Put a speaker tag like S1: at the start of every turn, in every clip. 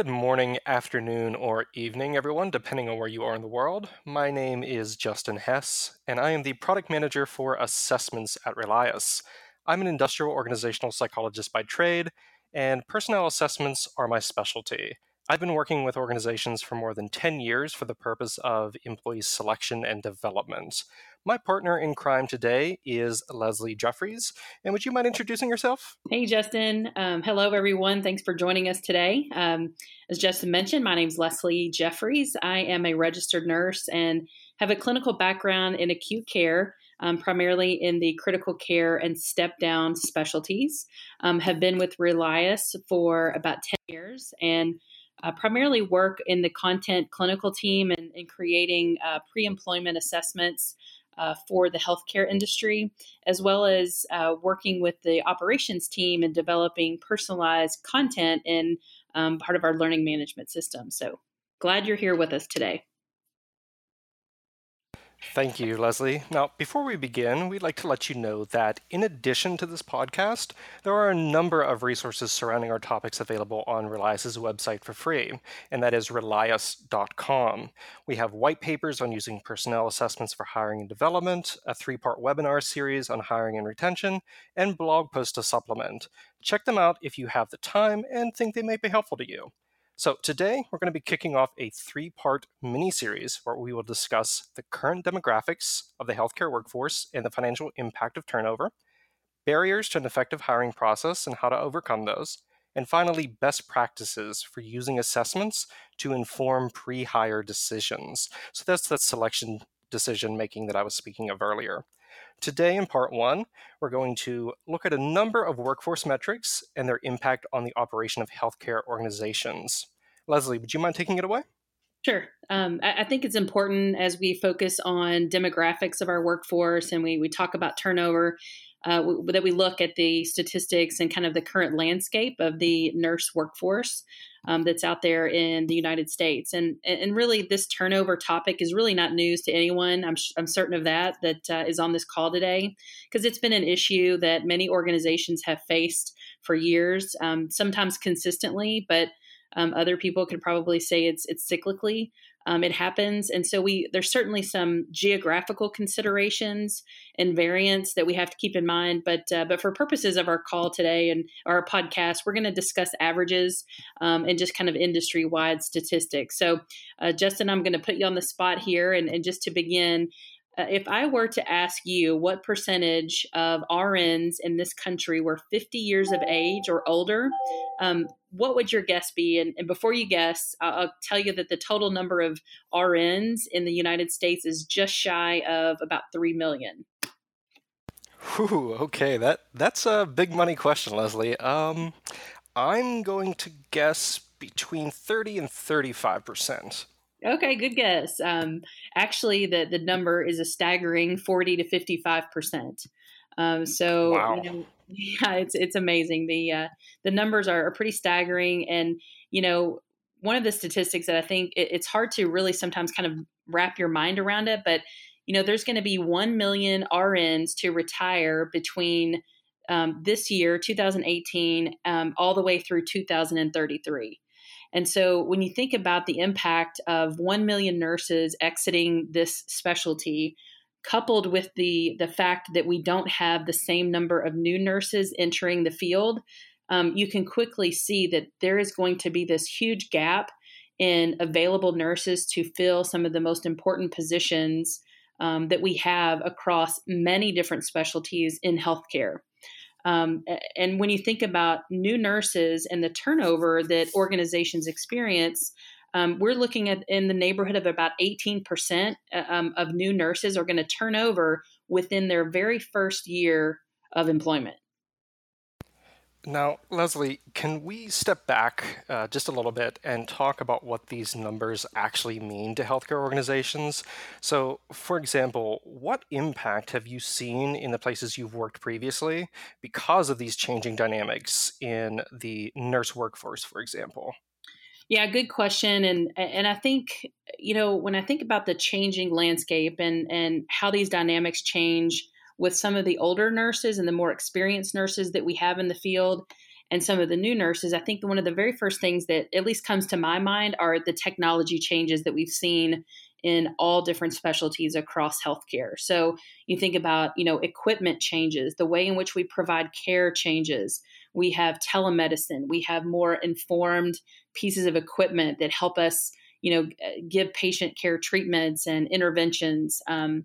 S1: Good morning, afternoon, or evening, everyone, depending on where you are in the world. My name is Justin Hess, and I am the product manager for assessments at Relias. I'm an industrial organizational psychologist by trade, and personnel assessments are my specialty. I've been working with organizations for more than 10 years for the purpose of employee selection and development. My partner in crime today is Leslie Jeffries. And would you mind introducing yourself?
S2: Hey, Justin. Um, hello, everyone. Thanks for joining us today. Um, as Justin mentioned, my name is Leslie Jeffries. I am a registered nurse and have a clinical background in acute care. Um, primarily in the critical care and step down specialties. Um, have been with Relias for about 10 years and uh, primarily work in the content clinical team and, in creating uh, pre employment assessments. Uh, for the healthcare industry, as well as uh, working with the operations team and developing personalized content in um, part of our learning management system. So glad you're here with us today.
S1: Thank you, Leslie. Now, before we begin, we'd like to let you know that in addition to this podcast, there are a number of resources surrounding our topics available on Relias's website for free, and that is relias.com. We have white papers on using personnel assessments for hiring and development, a three part webinar series on hiring and retention, and blog posts to supplement. Check them out if you have the time and think they may be helpful to you. So, today we're going to be kicking off a three part mini series where we will discuss the current demographics of the healthcare workforce and the financial impact of turnover, barriers to an effective hiring process and how to overcome those, and finally, best practices for using assessments to inform pre hire decisions. So, that's that selection decision making that I was speaking of earlier. Today, in part one, we're going to look at a number of workforce metrics and their impact on the operation of healthcare organizations. Leslie, would you mind taking it away?
S2: Sure. Um, I, I, think it's important as we focus on demographics of our workforce and we, we talk about turnover uh, w- that we look at the statistics and kind of the current landscape of the nurse workforce um, that's out there in the United States. And and really, this turnover topic is really not news to anyone. I'm, I'm certain of that that uh, is on this call today because it's been an issue that many organizations have faced for years, um, sometimes consistently, but um, other people could probably say it's it's cyclically. Um, it happens, and so we there's certainly some geographical considerations and variants that we have to keep in mind. But uh, but for purposes of our call today and our podcast, we're going to discuss averages um, and just kind of industry wide statistics. So, uh, Justin, I'm going to put you on the spot here, and, and just to begin, uh, if I were to ask you what percentage of RNs in this country were 50 years of age or older, um, what would your guess be? And, and before you guess, I'll, I'll, tell you that the total number of RNs in the United States is just shy of about 3 million.
S1: Okay, that that's a big money question, Leslie. Um, I'm going to guess between 30 and 35 percent.
S2: Okay, good guess. Um, actually, the the number is a staggering forty to fifty five percent. Um, so wow. you know, yeah, it's it's amazing. The uh, the numbers are, are, pretty staggering, and you know, one of the statistics that I think it, it's hard to really sometimes kind of wrap your mind around it, but you know, there's going to be one million RNs to retire between um, this year, 2018, um, all the way through 2033. And so when you think about the impact of 1 million nurses exiting this specialty, coupled with the, the fact that we don't have the same number of new nurses entering the field, um, you can quickly see that there is going to be this huge gap in available nurses to fill some of the most important positions um, that we have across many different specialties in healthcare. Um, and when you think about new nurses and the turnover that organizations experience, um, we're looking at in the neighborhood of about 18% uh, um, of new nurses are going to turn over within their very first year of employment.
S1: Now, Leslie, can we step back uh, just a little bit and talk about what these numbers actually mean to healthcare organizations? So, for example, what impact have you seen in the places you've worked previously because of these changing dynamics in the nurse workforce, for example?
S2: Yeah, good question. And and I think, you know, when I think about the changing landscape and and how these dynamics change with some of the older nurses and the more experienced nurses that we have in the field and some of the new nurses, I think one of the very first things that at least comes to my mind are the technology changes that we've seen in all different specialties across healthcare. So you think about, you know, equipment changes, the way in which we provide care changes. We have telemedicine, we have more informed pieces of equipment that help us, you know, give patient care treatments and interventions. Um,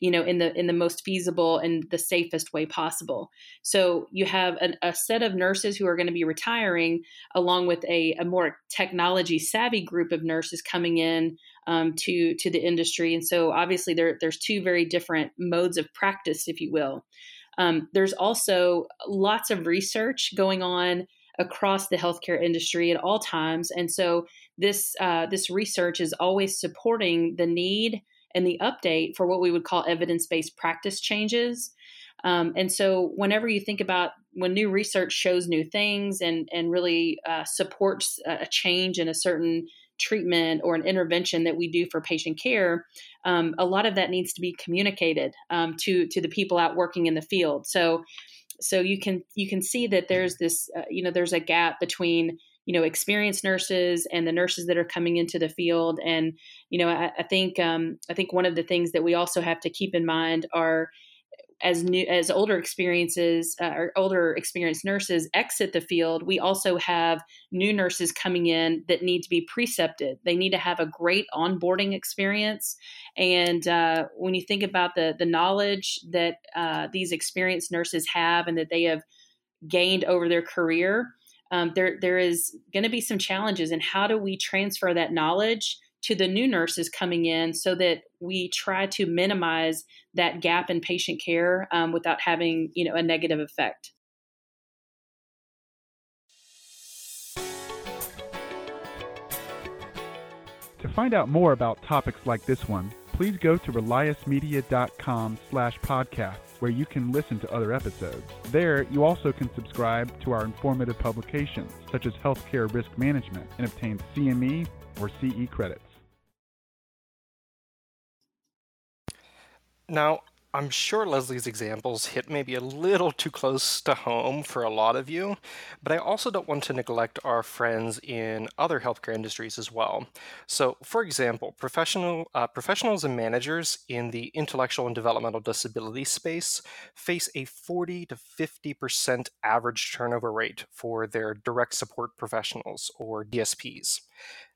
S2: you know in the in the most feasible and the safest way possible. So you have an, a set of nurses who are going to be retiring along with a, a more technology savvy group of nurses coming in um, to to the industry. And so obviously there, there's two very different modes of practice if you will. Um, there's also lots of research going on across the healthcare industry at all times. And so this uh, this research is always supporting the need and the update for what we would call evidence based practice changes. Um, and so, whenever you think about when new research shows new things and and really uh, supports a change in a certain treatment or an intervention that we do for patient care, um, a lot of that needs to be communicated um, to to the people out working in the field. So, so you can you can see that there's this uh, you know there's a gap between you know experienced nurses and the nurses that are coming into the field. And you know i, I think um, i think one of the things that we also have to keep in mind are as new as older experiences uh, or older experienced nurses exit the field we also have new nurses coming in that need to be precepted. They need to have a great onboarding experience. And uh, when you think about the the knowledge that uh, these experienced nurses have and that they have gained over their career um, there there is going to be some challenges in how do we transfer that knowledge to the new nurses coming in so that we try to minimize that gap in patient care um, without having you know a negative effect.
S3: To find out more about topics like this one please go to reliasmedia.com slash podcasts where you can listen to other episodes. There, you also can subscribe to our informative publications, such as Healthcare Risk Management, and obtain CME or CE credits.
S1: Now, I'm sure Leslie's examples hit maybe a little too close to home for a lot of you, but I also don't want to neglect our friends in other healthcare industries as well. So, for example, professional uh, professionals and managers in the intellectual and developmental disability space face a 40 to 50 percent average turnover rate for their direct support professionals or DSPs.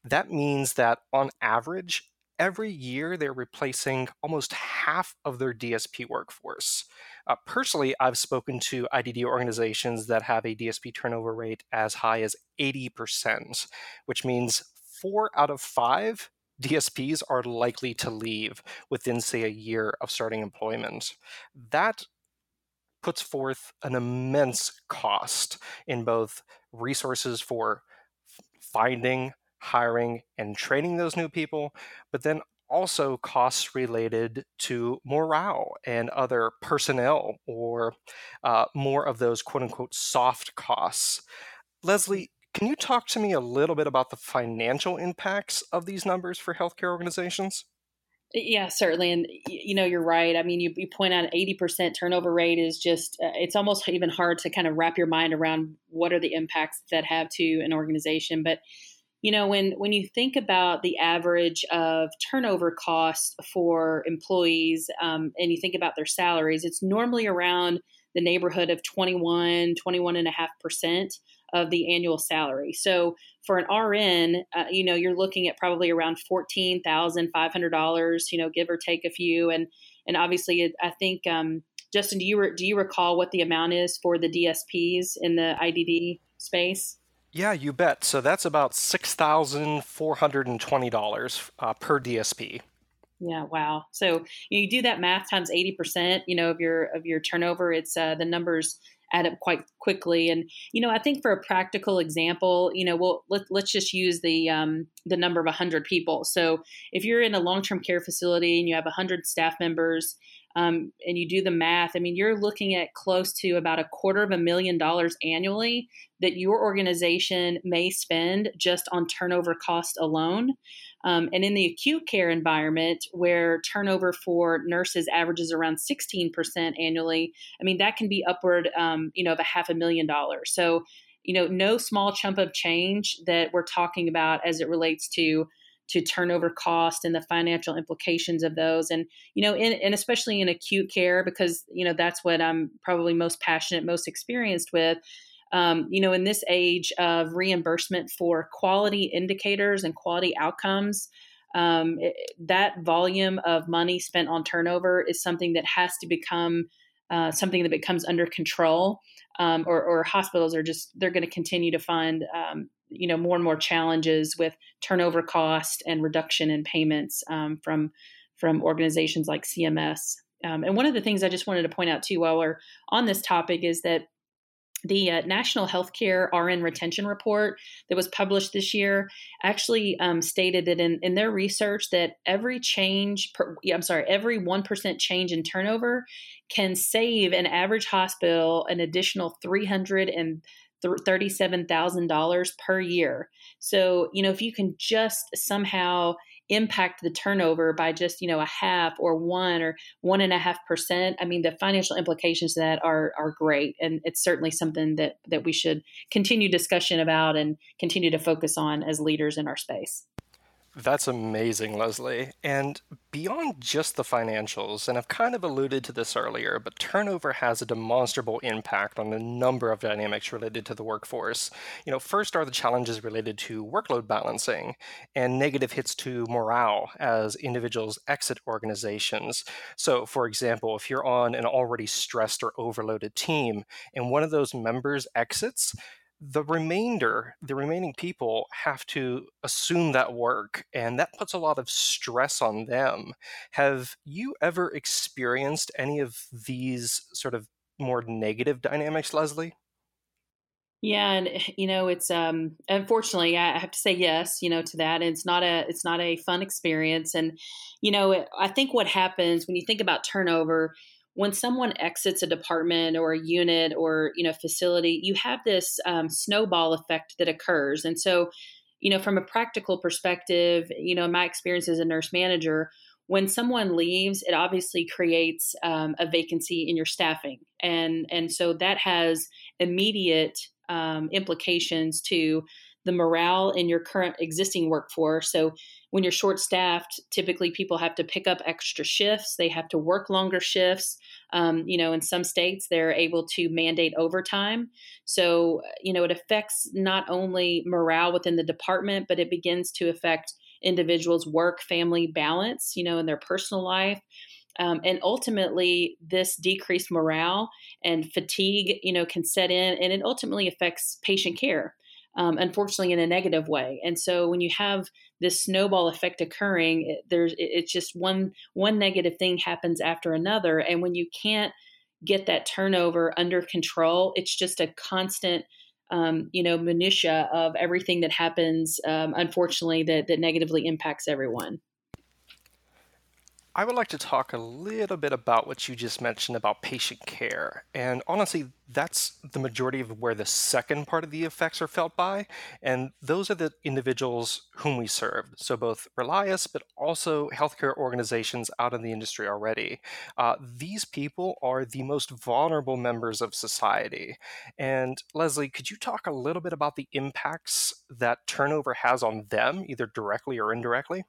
S1: That means that on average, every year they're replacing almost half of their DSP workforce. Uh, personally, I've spoken to IDD organizations that have a DSP turnover rate as high as 80%, which means four out of five DSPs are likely to leave within, say, a year of starting employment. That puts forth an immense cost in both resources for finding, hiring and training those new people, but then also costs related to morale and other personnel or uh, more of those quote unquote soft costs. Leslie, can you talk to me a little bit about the financial impacts of these numbers for healthcare organizations?
S2: Yeah, certainly. And, you know, you're right. I mean, you, you point out 80% turnover rate is just, uh, it's almost even hard to kind of wrap your mind around what are the impacts that have to an organization. But you know when when you think about the average of turnover cost for employees um, and you think about their salaries it's normally around the neighborhood of 21 21 and a half percent of the annual salary. So for an rn uh, you know you're looking at probably around $14500 you know give or take a few. And and obviously i think um, justin do you re- do you recall what the amount is for the dsps in the idd space
S1: yeah, you bet. So that's about six thousand four hundred and twenty dollars uh, per DSP.
S2: Yeah, wow. So you do that math times eighty percent, you know, of your of your turnover. It's uh, the numbers add up quite quickly. And you know, I think for a practical example, you know, well, let, let's just use the um, the number of hundred people. So if you're in a long term care facility and you have hundred staff members, um, and you do the math, I mean, you're looking at close to about a quarter of a million dollars annually that your organization may spend just on turnover cost alone. Um, and in the acute care environment, where turnover for nurses averages around 16% annually, I mean, that can be upward, um, you know, of a half a million dollars. So you know, no small chunk of change that we're talking about as it relates to to turnover cost and the financial implications of those. And you know in, and especially in acute care because you know that's what i'm probably most passionate most experienced with um, you know in this age of reimbursement for quality indicators and quality outcomes um, it, that volume of money spent on turnover is something that has to become uh, something that becomes under control um, or, or, hospitals are just they're going to continue to find um, you know more and more challenges with turnover cost and reduction in payments um, from from organizations like CMS. Um, and one of the things I just wanted to point out too while we're on this topic is that the uh, National Healthcare RN Retention Report that was published this year actually um, stated that in, in their research that every change, per, I'm sorry, every 1% change in turnover can save an average hospital an additional 300 and $37,000 per year. So, you know, if you can just somehow impact the turnover by just, you know, a half or one or one and a half percent, I mean, the financial implications that are, are great. And it's certainly something that, that we should continue discussion about and continue to focus on as leaders in our space.
S1: That's amazing, Leslie. And beyond just the financials, and I've kind of alluded to this earlier, but turnover has a demonstrable impact on a number of dynamics related to the workforce. You know, first are the challenges related to workload balancing and negative hits to morale as individuals exit organizations. So, for example, if you're on an already stressed or overloaded team and one of those members exits, the remainder, the remaining people have to assume that work, and that puts a lot of stress on them. Have you ever experienced any of these sort of more negative dynamics, Leslie?
S2: Yeah, and eh, you know, it's um unfortunately I have to say yes, you know, to that. And it's not a it's not a fun experience. And, you know, I think what happens when you think about turnover, when someone exits a department or a unit or you know facility you have this um, snowball effect that occurs. And so you know from a practical perspective you know my experience as a nurse manager when someone leaves it obviously creates um, a vacancy in your staffing. And and so that has immediate um, implications to the morale in your current existing workforce so when you're short staffed, typically people have to pick up extra shifts. They have to work longer shifts. Um, you know, in some states, they're able to mandate overtime. So, you know, it affects not only morale within the department, but it begins to affect individuals' work family balance, you know, in their personal life. Um, and ultimately this decreased morale and fatigue you know can set in and it ultimately affects patient care um, unfortunately in a negative way. And so when you have this snowball effect occurring, it, there's it, it's just one one negative thing happens after another, and when you can't get that turnover under control, it's just a constant. Um, you know, minutia of everything that happens, um, unfortunately, that, that negatively impacts everyone.
S1: I would like to talk a little bit about what you just mentioned about patient care. And honestly, that's the majority of where the second part of the effects are felt by. And those are the individuals whom we serve. So both Relias, but also healthcare organizations out in the industry already. Uh, these people are the most vulnerable members of society. And Leslie, could you talk a little bit about the impacts that turnover has on them, either directly or indirectly?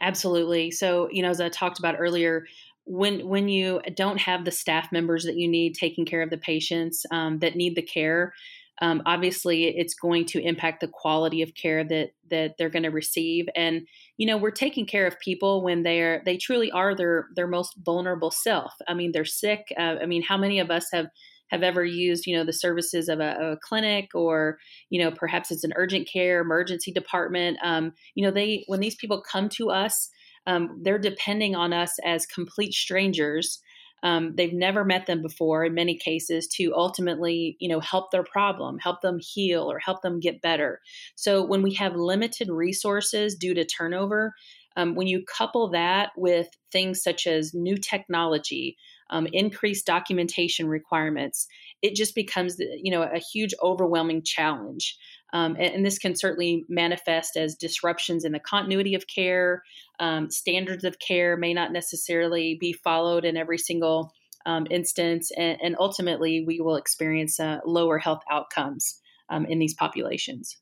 S2: Absolutely. So, you know, as I talked about earlier, when when you don't have the staff members that you need taking care of the patients um, that need the care, um, obviously it's going to impact the quality of care that that they're going to receive. And you know, we're taking care of people when they're they truly are their their most vulnerable self. I mean, they're sick. Uh, I mean, how many of us have have ever used, you know, the services of a, a clinic or, you know, perhaps it's an urgent care emergency department. Um, you know, they when these people come to us, um, they're depending on us as complete strangers. Um, they've never met them before in many cases to ultimately you know help their problem help them heal or help them get better so when we have limited resources due to turnover um, when you couple that with things such as new technology um, increased documentation requirements, it just becomes you know a huge overwhelming challenge. Um, and, and, this can certainly manifest as disruptions in the continuity of care. Um, standards of care may not necessarily be followed in every single um, instance, and, and, ultimately we will experience uh, lower health outcomes um, in these populations.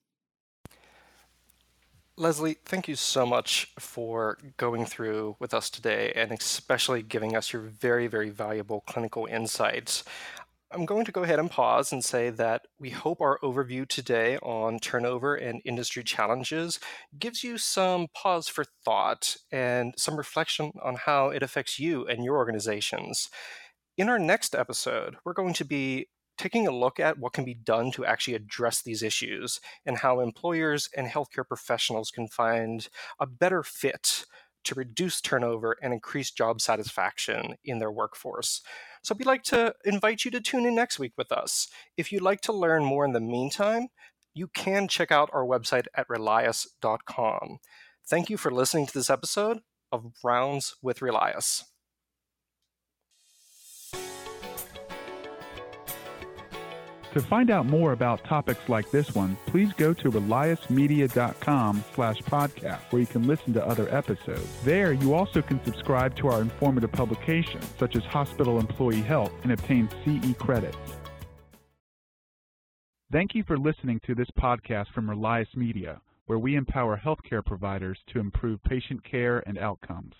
S1: Leslie, thank you so much for going through with us today and especially giving us your very, very valuable clinical insights. I'm going to go ahead and pause and say that we hope our overview today on turnover and industry challenges gives you some pause for thought and some reflection on how it affects you and your organizations. In our next episode, we're going to be taking a look at what can be done to actually address these issues and how employers and healthcare professionals can find a better fit to reduce turnover and increase job satisfaction in their workforce. So we'd like to invite you to tune in next week with us. If you'd like to learn more in the meantime, you can check out our website at relias.com. Thank you for listening to this episode of Rounds with Relias.
S3: To find out more about topics like this one, please go to reliasmedia.com slash podcast, where you can listen to other episodes. There, you also can subscribe to our informative publications, such as Hospital Employee Health, and obtain CE credits. Thank you for listening to this podcast from Relias Media, where we empower healthcare providers to improve patient care and outcomes.